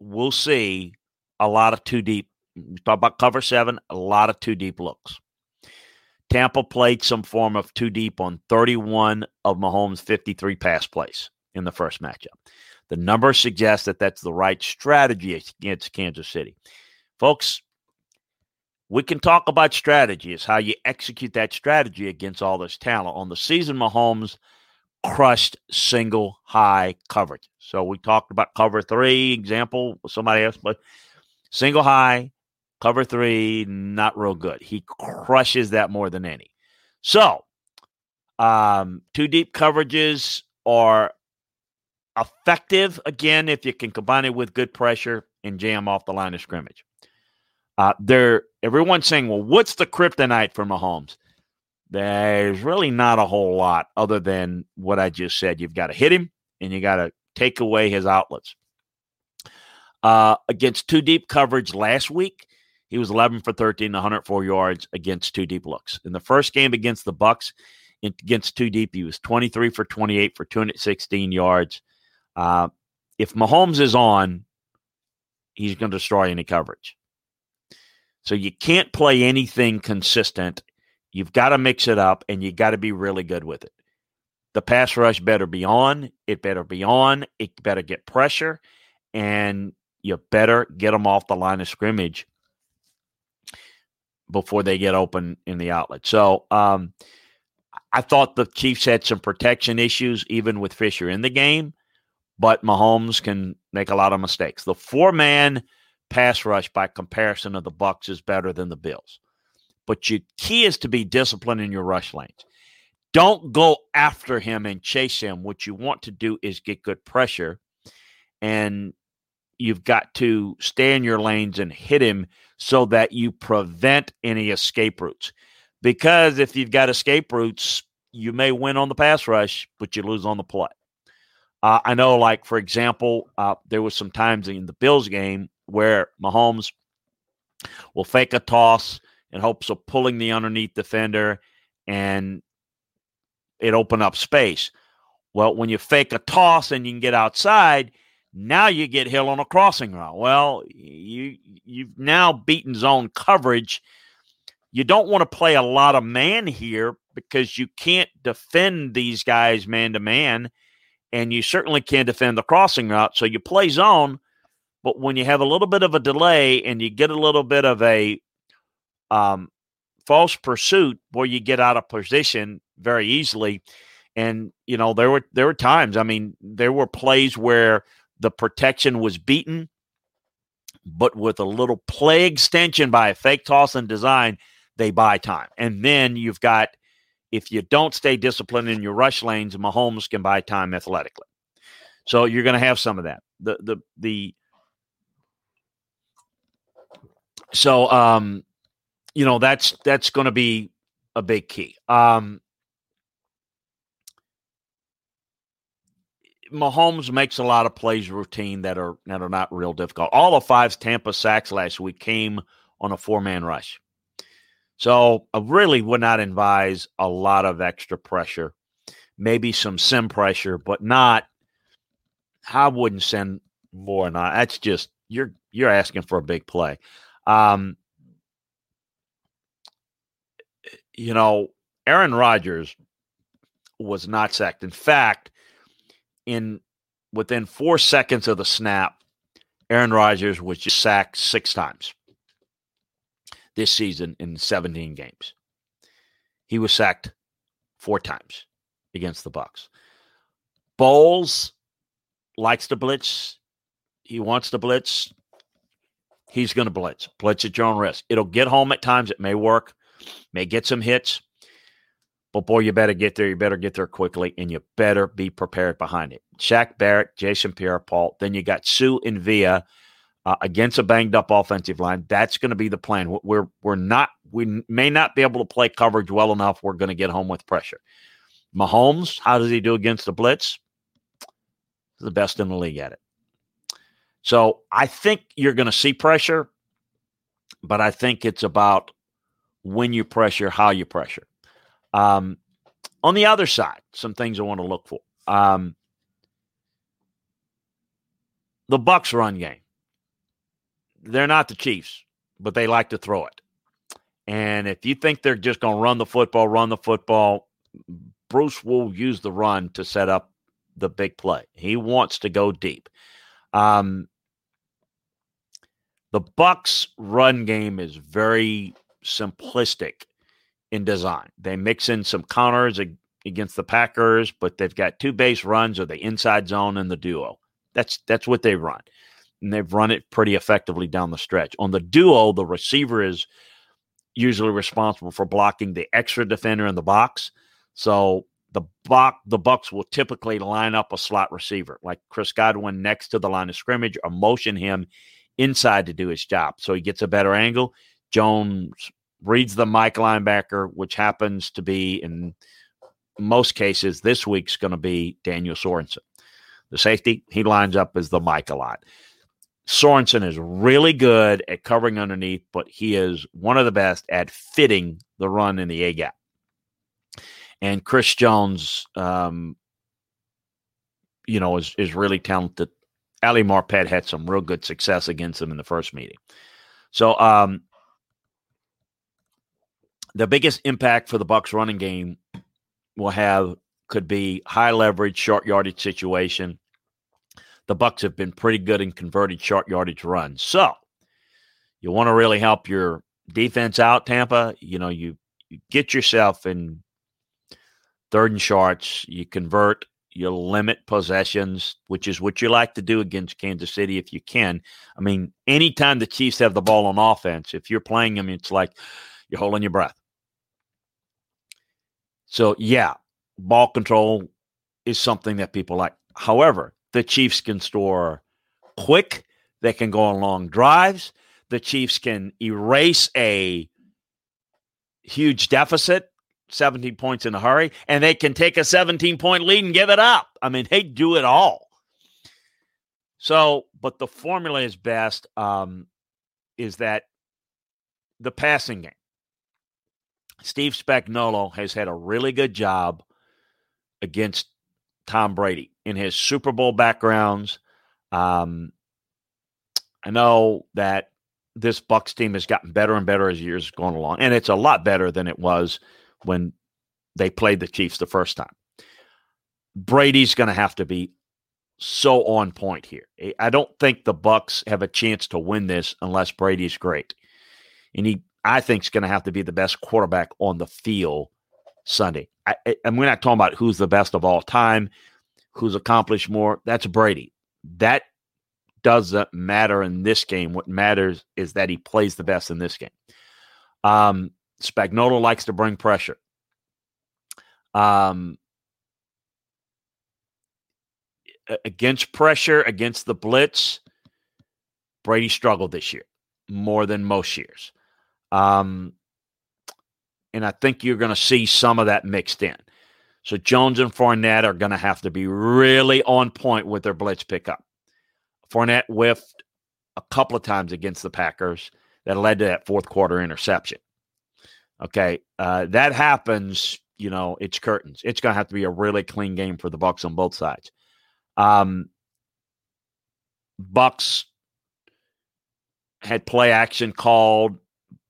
will see a lot of two deep. We talk about cover seven, a lot of two deep looks. Tampa played some form of two deep on 31 of Mahomes' 53 pass plays in the first matchup. The numbers suggest that that's the right strategy against Kansas City. Folks, we can talk about strategy. It's how you execute that strategy against all this talent. On the season, Mahomes crushed single high coverage. So we talked about cover three example. Somebody else, but single high, cover three, not real good. He crushes that more than any. So, um, two deep coverages are effective again if you can combine it with good pressure and jam off the line of scrimmage. Uh, there, everyone's saying, "Well, what's the kryptonite for Mahomes?" There's really not a whole lot other than what I just said. You've got to hit him, and you got to take away his outlets. Uh, against two deep coverage last week, he was 11 for 13, 104 yards against two deep looks. In the first game against the Bucs, against two deep, he was 23 for 28 for 216 yards. Uh, if Mahomes is on, he's going to destroy any coverage. So you can't play anything consistent. You've got to mix it up and you got to be really good with it. The pass rush better be on. It better be on. It better get pressure. And you better get them off the line of scrimmage before they get open in the outlet. So um, I thought the Chiefs had some protection issues, even with Fisher in the game but Mahomes can make a lot of mistakes. The four man pass rush by comparison of the Bucs is better than the Bills. But your key is to be disciplined in your rush lanes. Don't go after him and chase him. What you want to do is get good pressure and you've got to stay in your lanes and hit him so that you prevent any escape routes. Because if you've got escape routes, you may win on the pass rush, but you lose on the play. Uh, I know, like for example, uh, there was some times in the Bills game where Mahomes will fake a toss in hopes of pulling the underneath defender, and it open up space. Well, when you fake a toss and you can get outside, now you get Hill on a crossing route. Well, you you've now beaten zone coverage. You don't want to play a lot of man here because you can't defend these guys man to man and you certainly can't defend the crossing route. So you play zone, but when you have a little bit of a delay and you get a little bit of a um, false pursuit, where you get out of position very easily. And you know there were there were times. I mean, there were plays where the protection was beaten, but with a little play extension by a fake toss and design, they buy time. And then you've got if you don't stay disciplined in your rush lanes, Mahomes can buy time athletically. So you're going to have some of that. The the the so um you know that's that's going to be a big key. Um Mahomes makes a lot of plays routine that are that are not real difficult. All of five Tampa sacks last week came on a four man rush. So I really would not advise a lot of extra pressure, maybe some sim pressure, but not. I wouldn't send more that. That's just you're you're asking for a big play. Um, you know, Aaron Rodgers was not sacked. In fact, in within four seconds of the snap, Aaron Rodgers was just sacked six times this season in 17 games. He was sacked four times against the Bucs. Bowles likes to blitz. He wants to blitz. He's going to blitz. Blitz at your own risk. It'll get home at times. It may work. May get some hits. But boy, you better get there. You better get there quickly, and you better be prepared behind it. Shaq Barrett, Jason Pierre-Paul. Then you got Suh and Vea uh, against a banged up offensive line. That's going to be the plan. We're we're not we may not be able to play coverage well enough. We're going to get home with pressure. Mahomes, how does he do against the blitz? The best in the league at it. So I think you're going to see pressure, but I think it's about when you pressure, how you pressure. Um, on the other side, some things I want to look for. Um, the Bucs run game they're not the Chiefs, but they like to throw it. And if you think they're just going to run the football, run the football, Bruce will use the run to set up the big play. He wants to go deep. Um, the Bucs run game is very simplistic in design. They mix in some counters against the Packers, but they've got two base runs or the inside zone and the duo. That's that's what they run and they've run it pretty effectively down the stretch. On the duo, the receiver is usually responsible for blocking the extra defender in the box. So the box, the Bucs will typically line up a slot receiver like Chris Godwin next to the line of scrimmage or motion him inside to do his job. So he gets a better angle. Jones reads the Mike linebacker, which happens to be in most cases this week's going to be Daniel Sorensen. The safety, he lines up as the Mike a lot. Sorensen is really good at covering underneath, but he is one of the best at fitting the run in the A gap. And Chris Jones, um, you know, is is really talented. Ali Marpet had some real good success against him in the first meeting. So, um, the biggest impact for the Bucs running game will have could be high leverage, short yardage situation the Bucs have been pretty good in converted short yardage runs. So you want to really help your defense out, Tampa. You know, you, you get yourself in third and shorts, you convert, you limit possessions, which is what you like to do against Kansas City if you can. I mean, anytime the Chiefs have the ball on offense, if you're playing them, it's like you're holding your breath. So, yeah, ball control is something that people like. However, the Chiefs can score quick. They can go on long drives. The Chiefs can erase a huge deficit, 17 points in a hurry, and they can take a 17 point lead and give it up. I mean, they do it all. So, but the formula is best um, is that the passing game. Steve Spagnuolo has had a really good job against Tom Brady in his Super Bowl backgrounds. Um, I know that this Bucs team has gotten better and better as years going along, and it's a lot better than it was when they played the Chiefs the first time. Brady's going to have to be so on point here. I don't think the Bucs have a chance to win this unless Brady's great, and he I think is going to have to be the best quarterback on the field Sunday. I, and we're not talking about who's the best of all time, who's accomplished more. That's Brady. That doesn't matter in this game. What matters is that he plays the best in this game. Um, Spagnuolo likes to bring pressure. Um, against pressure, against the blitz, Brady struggled this year more than most years. Um, and I think you're going to see some of that mixed in. So Jones and Fournette are going to have to be really on point with their blitz pickup. Fournette whiffed a couple of times against the Packers. that led to that fourth quarter interception. Okay, uh, that happens. You know, it's curtains. It's going to have to be a really clean game for the Bucs on both sides. Um, Bucs had play action called.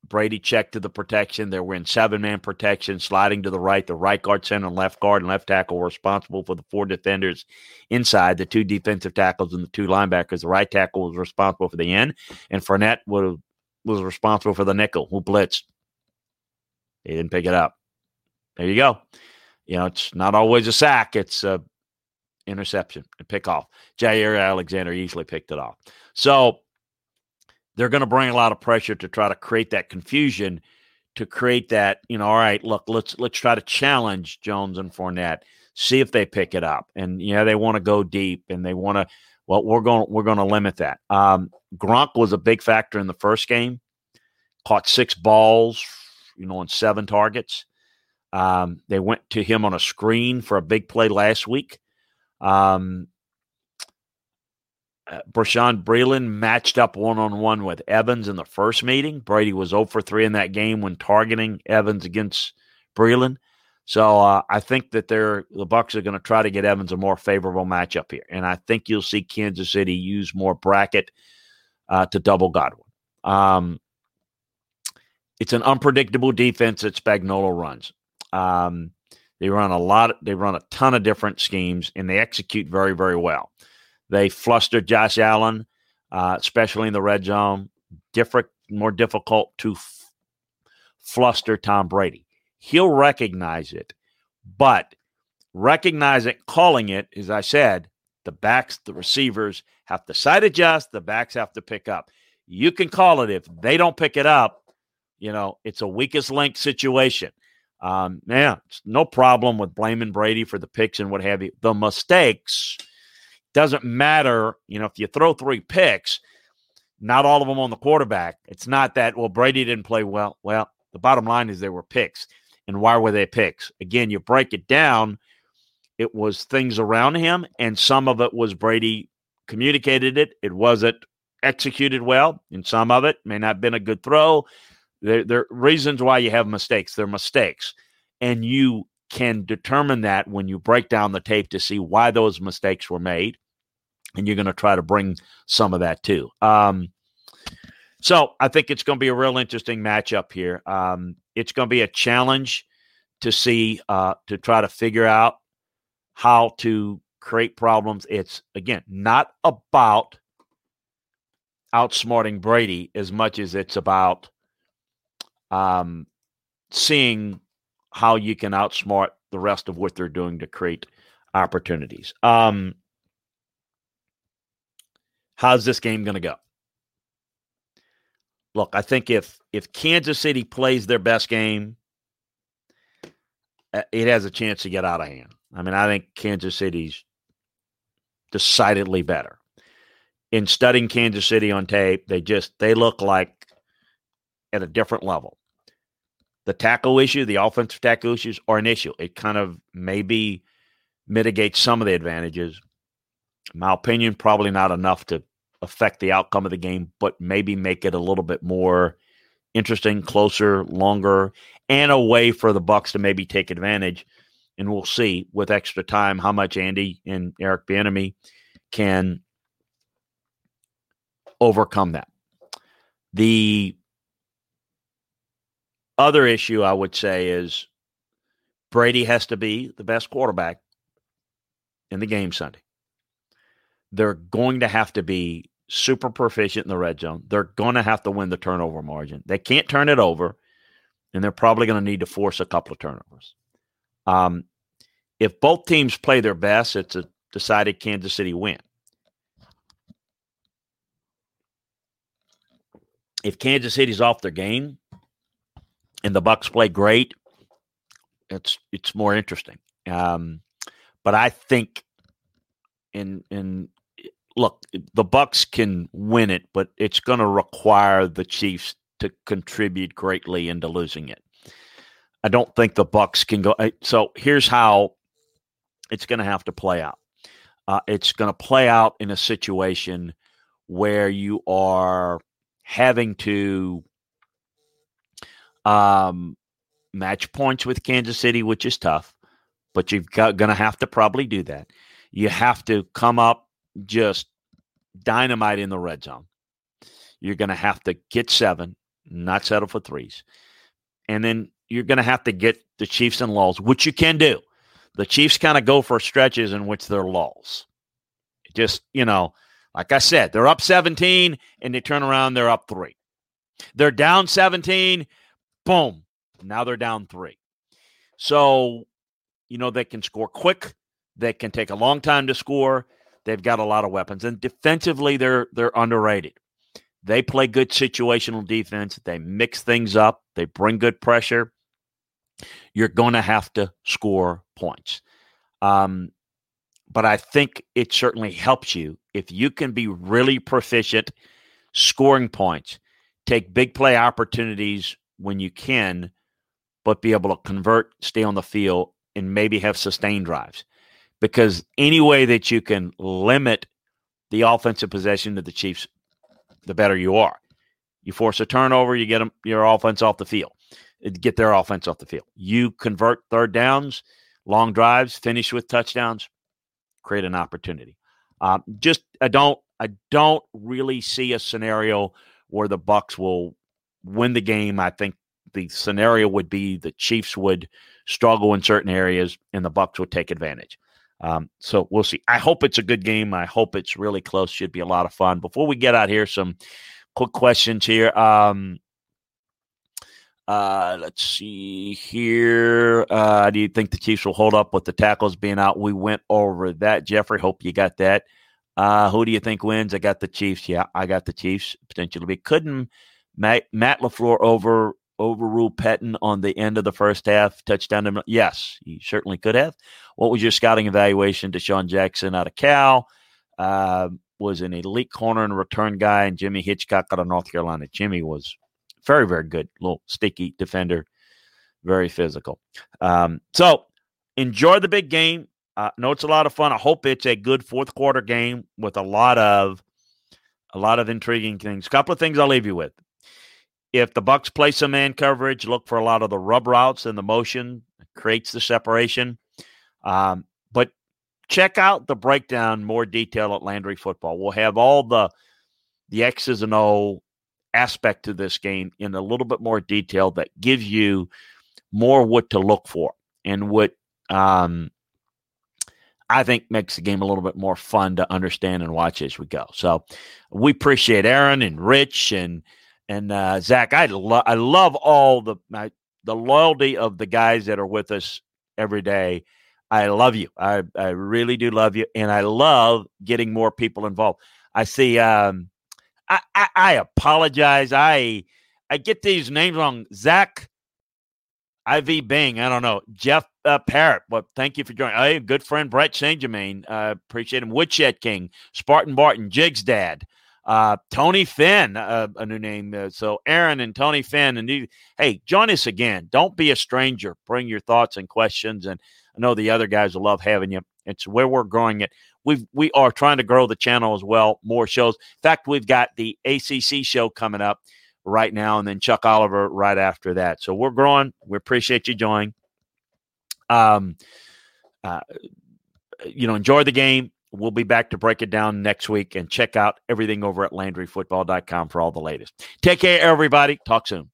Brady checked to the protection. They were in seven man protection, sliding to the right. The right guard, center, and left guard and left tackle were responsible for the four defenders inside, the two defensive tackles and the two linebackers. The right tackle was responsible for the end, and Fournette was, was responsible for the nickel who blitzed. He didn't pick it up. There you go. You know, it's not always a sack, it's a interception, a pick off. Jaire Alexander easily picked it off. So they're going to bring a lot of pressure to try to create that confusion, to create that, you know, all right, look, let's let's try to challenge Jones and Fournette, see if they pick it up. And yeah, they want to go deep and they want to well, we're going we're going to limit that. Um, Gronk was a big factor in the first game, caught six balls, you know, on seven targets. Um, they went to him on a screen for a big play last week. Um, uh, Bashaud Breeland matched up one on one with Evans in the first meeting. Brady was 0 for 3 in that game when targeting Evans against Breeland. So uh, I think that they're the Bucs are going to try to get Evans a more favorable matchup here, and I think you'll see Kansas City use more bracket uh, to double Godwin. Um, it's an unpredictable defense that Spagnuolo runs. Um, they run a lot. They run a ton of different schemes, and they execute very, very well. They flustered Josh Allen, uh, especially in the red zone. Different, more difficult to f- fluster Tom Brady. He'll recognize it, but recognize it, calling it, as I said, the backs, the receivers have to side adjust. The backs have to pick up. You can call it if they don't pick it up. You know, it's a weakest link situation. Um, yeah, no problem with blaming Brady for the picks and what have you. The mistakes doesn't matter. You know, if you throw three picks, not all of them on the quarterback. It's not that, well, Brady didn't play well. Well, the bottom line is there were picks. And why were they picks? Again, you break it down, it was things around him, and some of it was Brady communicated it. It wasn't executed well, and some of it may not have been a good throw. There, there are reasons why you have mistakes. They're mistakes. And you can determine that when you break down the tape to see why those mistakes were made. And you're going to try to bring some of that too. Um, so I think it's going to be a real interesting matchup here. Um, it's going to be a challenge to see, uh, to try to figure out how to create problems. It's, again, not about outsmarting Brady as much as it's about um, seeing how you can outsmart the rest of what they're doing to create opportunities. Um, how's this game going to go? Look, I think if if Kansas City plays their best game, uh, it has a chance to get out of hand. I mean, I think Kansas City's decidedly better. In studying Kansas City on tape, they just they look like at a different level. The tackle issue, the offensive tackle issues are an issue. It kind of maybe mitigates some of the advantages. In my opinion, probably not enough to affect the outcome of the game, but maybe make it a little bit more interesting, closer, longer, and a way for the Bucs to maybe take advantage. And we'll see with extra time how much Andy and Eric Bieniemy can overcome that. The other issue I would say is Brady has to be the best quarterback in the game Sunday. They're going to have to be super proficient in the red zone. They're going to have to win the turnover margin. They can't turn it over, and they're probably going to need to force a couple of turnovers. Um, if both teams play their best, it's a decided Kansas City win. If Kansas City's off their game, and the Bucs play great, it's it's more interesting. Um, but I think in in look, the Bucs can win it, but it's going to require the Chiefs to contribute greatly into losing it. I don't think the Bucs can go. So here's how it's going to have to play out. Uh, it's going to play out in a situation where you are having to um, match points with Kansas City, which is tough, but you've got going to have to probably do that. You have to come up just dynamite in the red zone. You're going to have to get seven, not settle for threes. And then you're going to have to get the Chiefs and lulls, which you can do. The Chiefs kind of go for stretches in which they're lulls. Just, you know, like I said, they're up 17 and they turn around, they're up three. They're down 17, boom, now they're down three. So, you know, they can score quick, they can take a long time to score. They've got a lot of weapons. And defensively, they're they're underrated. They play good situational defense. They mix things up. They bring good pressure. You're going to have to score points. Um, but I think it certainly helps you if you can be really proficient scoring points, take big play opportunities when you can, but be able to convert, stay on the field, and maybe have sustained drives. Because any way that you can limit the offensive possession of the Chiefs, the better you are. You force a turnover, you get them, your offense off the field, uh, get their offense off the field. You convert third downs, long drives, finish with touchdowns, create an opportunity. Um, just I don't I don't really see a scenario where the Bucs will win the game. I think the scenario would be the Chiefs would struggle in certain areas and the Bucs would take advantage. Um, so we'll see. I hope it's a good game. I hope it's really close. Should be a lot of fun. Before we get out here, some quick questions here. Um, uh, let's see here. Uh, do you think the Chiefs will hold up with the tackles being out? We went over that, Jeffrey. Hope you got that. Uh, who do you think wins? I got the Chiefs. Yeah, I got the Chiefs potentially. Couldn't Matt, Matt LaFleur over overrule Pettine on the end of the first half touchdown? To, yes, he certainly could have. What was your scouting evaluation? DeSean Jackson out of Cal uh, was an elite corner and return guy, and Jimmy Hitchcock out of North Carolina. Jimmy was very, very good, little sticky defender, very physical. Um, so enjoy the big game. Uh, know it's a lot of fun. I hope it's a good fourth quarter game with a lot of a lot of intriguing things. A couple of things I'll leave you with. If the Bucs play some man coverage, look for a lot of the rub routes and the motion creates the separation. Um, but check out the breakdown more detail at Landry Football. We'll have all the the X's and O aspect to this game in a little bit more detail that gives you more what to look for and what um, I think makes the game a little bit more fun to understand and watch as we go. So we appreciate Aaron and Rich and and uh, Zach. I love I love all the my, the loyalty of the guys that are with us every day. I love you. I I really do love you, and I love getting more people involved. I see. Um, I, I, I apologize. I I get these names wrong. Zach IV Bing. I don't know. Jeff uh, Parrott. Well, thank you for joining. Hey, good friend Brett St. Germain. Uh, appreciate him. Woodshed King, Spartan Barton, Jigs Dad, uh, Tony Finn, uh, a new name. Uh, so Aaron and Tony Finn. And you, hey, join us again. Don't be a stranger. Bring your thoughts and questions. And I know the other guys will love having you. It's where we're growing it. We we are trying to grow the channel as well. More shows. In fact, we've got the ACC show coming up right now, and then Chuck Oliver right after that. So we're growing. We appreciate you joining. Um, uh, you know, enjoy the game. We'll be back to break it down next week and check out everything over at LandryFootball.com for all the latest. Take care, everybody. Talk soon.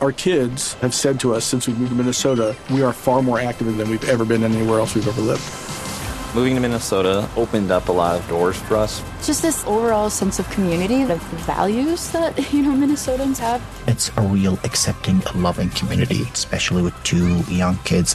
Our kids have said to us since we moved to Minnesota, we are far more active than we've ever been anywhere else we've ever lived. Moving to Minnesota opened up a lot of doors for us. Just this overall sense of community, the values that, you know, Minnesotans have. It's a real accepting, loving community, especially with two young kids.